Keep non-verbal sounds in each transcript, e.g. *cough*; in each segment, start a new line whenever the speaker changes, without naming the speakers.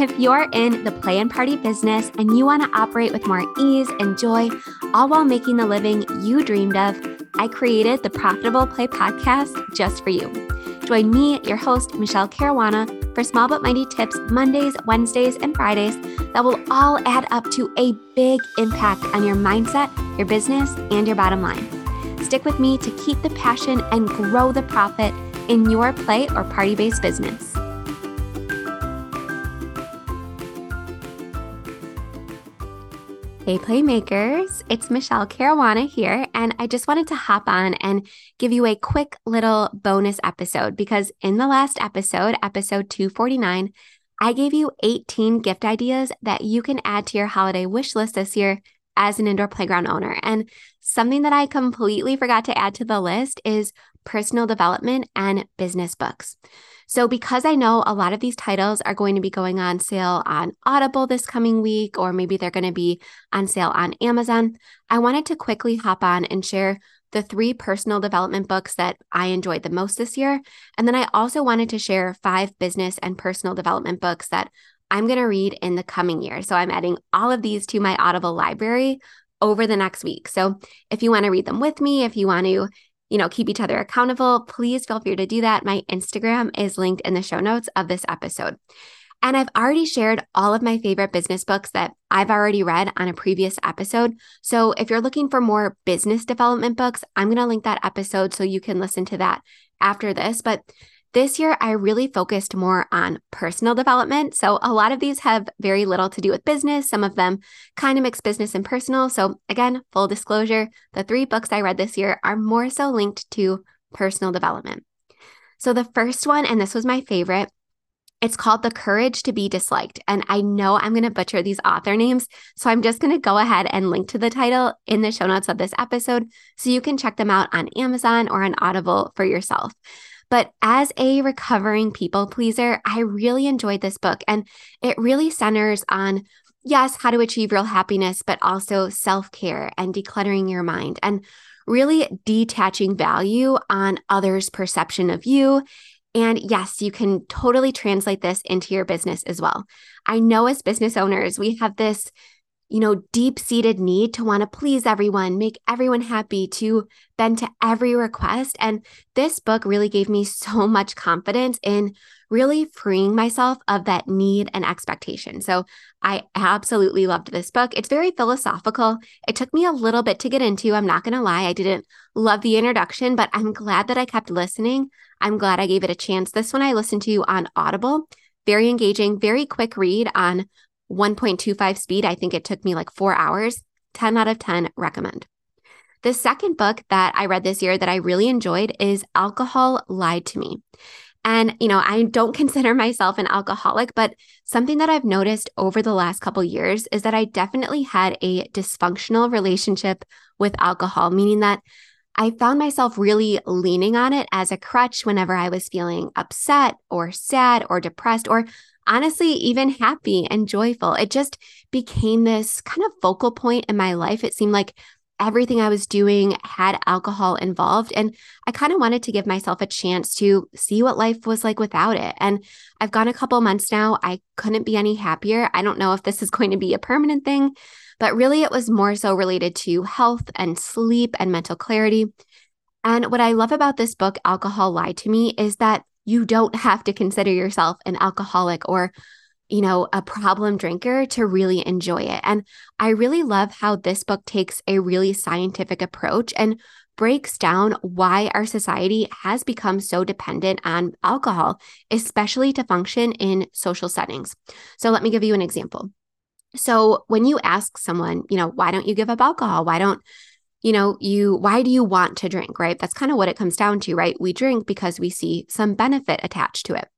If you're in the play and party business and you want to operate with more ease and joy, all while making the living you dreamed of, I created the Profitable Play podcast just for you. Join me, your host, Michelle Caruana, for small but mighty tips Mondays, Wednesdays, and Fridays that will all add up to a big impact on your mindset, your business, and your bottom line. Stick with me to keep the passion and grow the profit in your play or party based business. Hey, Playmakers, it's Michelle Caruana here, and I just wanted to hop on and give you a quick little bonus episode because in the last episode, episode 249, I gave you 18 gift ideas that you can add to your holiday wish list this year as an indoor playground owner. And something that I completely forgot to add to the list is personal development and business books. So, because I know a lot of these titles are going to be going on sale on Audible this coming week, or maybe they're going to be on sale on Amazon, I wanted to quickly hop on and share the three personal development books that I enjoyed the most this year. And then I also wanted to share five business and personal development books that I'm going to read in the coming year. So, I'm adding all of these to my Audible library over the next week. So, if you want to read them with me, if you want to you know, keep each other accountable, please feel free to do that. My Instagram is linked in the show notes of this episode. And I've already shared all of my favorite business books that I've already read on a previous episode. So if you're looking for more business development books, I'm going to link that episode so you can listen to that after this. But this year, I really focused more on personal development. So, a lot of these have very little to do with business. Some of them kind of mix business and personal. So, again, full disclosure the three books I read this year are more so linked to personal development. So, the first one, and this was my favorite, it's called The Courage to Be Disliked. And I know I'm going to butcher these author names. So I'm just going to go ahead and link to the title in the show notes of this episode so you can check them out on Amazon or on Audible for yourself. But as a recovering people pleaser, I really enjoyed this book and it really centers on yes, how to achieve real happiness, but also self care and decluttering your mind and really detaching value on others' perception of you. And yes, you can totally translate this into your business as well. I know as business owners, we have this you know, deep seated need to want to please everyone, make everyone happy, to bend to every request. And this book really gave me *laughs* so much confidence in really freeing myself of that need and expectation. So I absolutely loved this book. It's very philosophical. It took me a little bit to get into. I'm not going to lie. I didn't love the introduction, but I'm glad that I kept listening. I'm glad I gave it a chance. This one I listened to on Audible. Very engaging, very quick read on 1.25 speed. I think it took me like four hours. 10 out of 10 recommend. The second book that I read this year that I really enjoyed is Alcohol Lied to Me. And, you know, I don't *laughs* consider myself an alcoholic, but something that I've noticed over the last couple years is that I definitely had a dysfunctional relationship with alcohol, meaning that I found myself really leaning on it as a crutch whenever I was feeling upset or sad or depressed or honestly even happy and joyful. It just became this kind of focal point in my life. It seemed like everything I was doing had alcohol involved. And I kind of wanted to give myself a chance to see what life was like without it. And I've gone a couple months now. I couldn't be any happier. I don't know if this is going to be a permanent thing, but really it was more so related to health and sleep and mental clarity. And what I love about this book, Alcohol Lied to Me, is that you don't have to consider yourself an alcoholic or you know, a problem drinker to really enjoy it. And I really love how this book takes a really scientific approach and breaks down why our society has become so dependent on alcohol, especially to function in social settings. So let me give you an example. So when you ask someone, you know, why don't you give up alcohol? Why don't you know, you why do you want to drink, right? That's kind of what it comes down to, right? We drink because we see some benefit attached to it.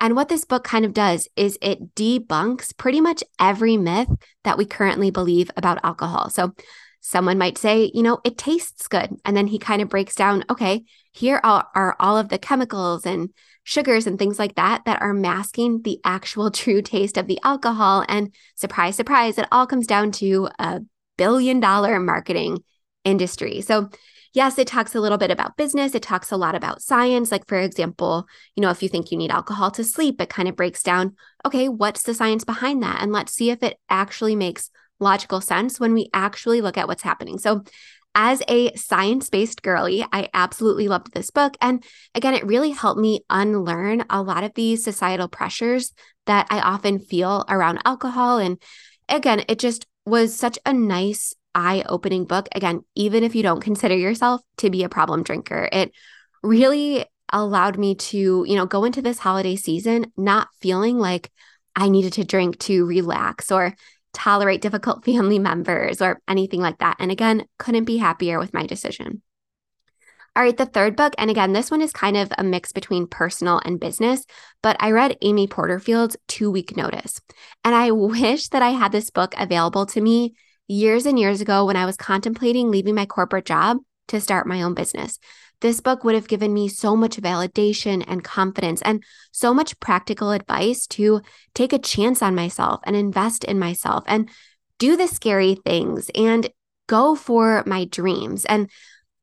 And what this book kind of does is it debunks pretty much every myth that we currently believe about alcohol. So someone might say, you know, it tastes good. And then he kind of breaks down, okay, here are, are all of the chemicals and sugars and things like that that are masking the actual *laughs* true taste of the alcohol. And surprise, surprise, it all comes down to a billion dollar marketing industry. So yes, it talks a little bit about business. It talks a lot about science. Like, for example, you know, if you think you need alcohol to sleep, it kind of breaks down, okay, what's the science behind that? And let's see if it actually makes logical sense when we actually look at what's happening. So, as a science based girly, I absolutely loved this book. And again, it really helped me unlearn a lot of these societal pressures that I often feel around alcohol. And again, it just was such a nice eye opening book. Again, even if you don't consider yourself to be a problem drinker, it really allowed me to, you know, go into this holiday season not feeling like I needed to drink to relax or tolerate difficult *laughs* family members or anything like that. And again, couldn't be happier with my decision. All right, the third book, and again, this one is kind of a mix between personal and business, but I read Amy Porterfield's Two Week Notice. And I *laughs* wish that I had this book available to me years and years ago when I was contemplating leaving my corporate job to start my own business. This book would have given me so much validation and confidence and so much practical advice to take a chance on myself and invest in myself and do the scary things and go for my dreams. And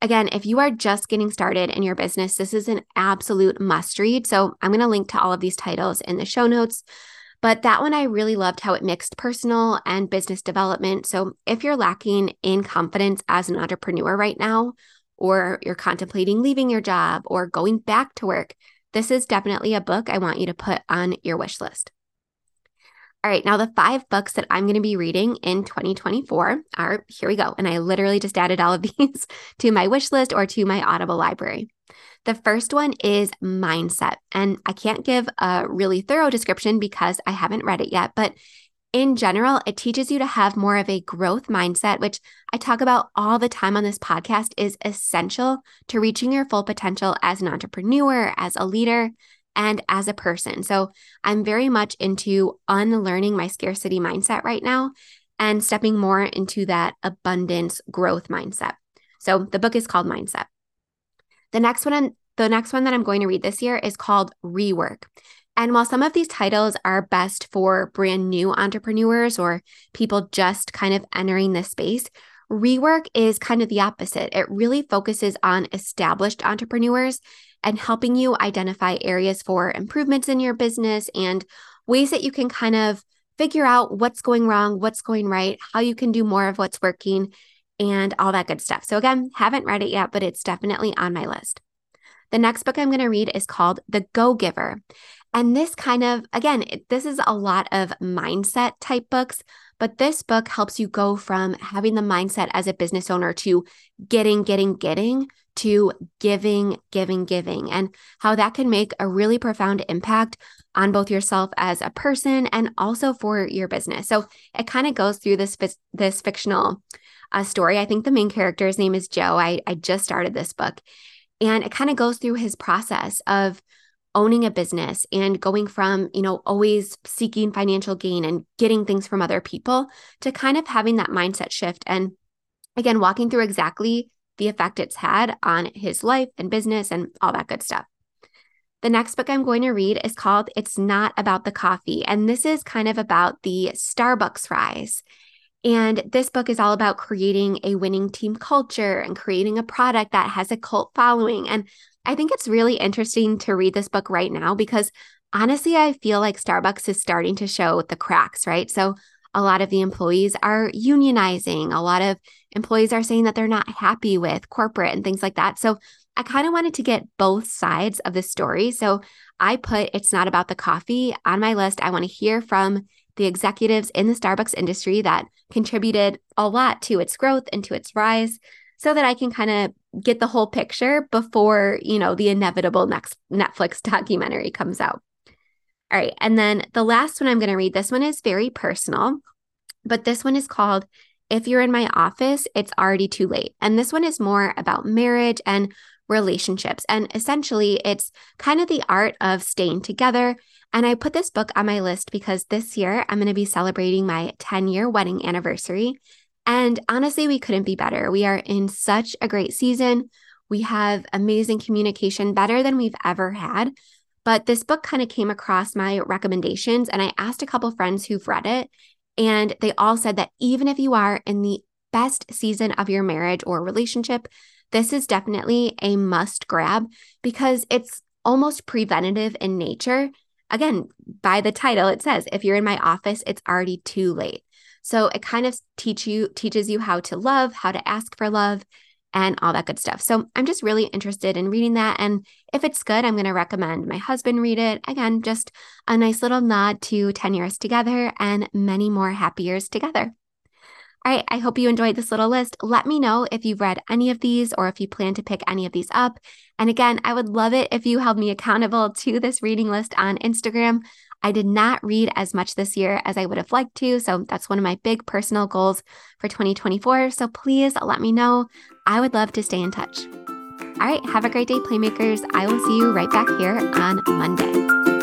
again, if you are just getting started in your business, this is an absolute must read. So I'm going to link to all of these titles in the show notes. But that one, I really loved how it mixed personal and business development. So if you're lacking in confidence as an entrepreneur right now, or you're contemplating leaving your job or going back to work, this is definitely a book I want you to put on your wish list. All right, now the five books that I'm going to be reading in 2024 are here we go. And I literally just added all of *laughs* these to my wish list or to my Audible library. The first one is Mindset. And I can't give a really thorough description because I haven't read it yet, but in general, it teaches you to have more of a growth mindset, which I talk about all the time on this podcast, is essential to reaching your full potential as an entrepreneur, as a leader, and as a person. So I'm very much into unlearning my scarcity mindset right now and stepping more into that abundance growth mindset. So the book is called Mindset. The next one, the next one that I'm going to read this year is called Rework. And while some of these titles are best for brand new entrepreneurs or people just kind of entering this space, Rework is kind of the opposite. It really focuses on established entrepreneurs and helping you identify areas for improvements in your business and ways that you can kind of figure out what's going wrong, what's going right, how you can do more of what's working, and all that good stuff. So, again, haven't read it yet, but it's definitely on my list. The next book I'm going to read is called The Go Giver. And this kind of, again, this is a lot of mindset type books, but this book helps you go from having the mindset as a business owner to getting, getting, getting to giving, giving, giving, and how that can make a really profound impact on both yourself as a person and also for your business. So it kind of goes through this this fictional uh, story. I think the main character's name is Joe. I I just started this book, and it kind of goes through his process of owning a business and going from, you know, always seeking financial gain and getting things from other people to kind of having that mindset shift and again walking through exactly the effect it's had on his life and business and all that good stuff. The next book I'm going to read is called It's Not About the Coffee. And this is kind of about the Starbucks rise. And this book is all about creating a winning team culture and creating a product that has a cult following. And I think it's really interesting to read this book right now because honestly, I feel like Starbucks is starting to show the cracks, right? So a lot of the employees are unionizing. A lot of employees are saying that they're not happy with corporate and things like that. So I kind of wanted to get both sides of the story. So I put It's Not About the Coffee on my list. I want to hear from the executives in the Starbucks industry that contributed a lot to its growth and to its rise so that I can kind of get the whole picture before, you know, the inevitable next Netflix *laughs* documentary comes out. All right. And then the last one I'm going to read, this one is very personal, but this one is called If You're in My Office, It's Already Too Late. And this one is more about marriage and relationships. And essentially, it's kind of the art of staying together. And I put this book on my list because this year I'm going to be celebrating my 10 year wedding anniversary. And honestly, we couldn't be better. We are in such a great season. We have amazing communication, better than we've ever had. But this book kind of came across my recommendations, and I asked a couple friends who've read it, and they all said that even if you are in the best season of your marriage or relationship, this is definitely a must grab because it's almost preventative in nature. Again, by the title, it says if you're in my office, it's already too late. So it kind of teach you teaches you how to love, how to ask for love, and all that good stuff. So I'm just really interested in reading that. And if it's good, I'm going to recommend my husband read it. Again, just a nice little nod to 10 years together and many more happy years together. All right, I hope you enjoyed this little list. Let me know if you've read any of these or if you plan to pick any of these up. And again, I would love it if you held me accountable to this reading list on Instagram. I did not read as much this year as I would have liked to. So that's one of my big personal goals for 2024. So please let me know. I would love to stay in touch. All right, have a great day, Playmakers. I will see you right back here on Monday.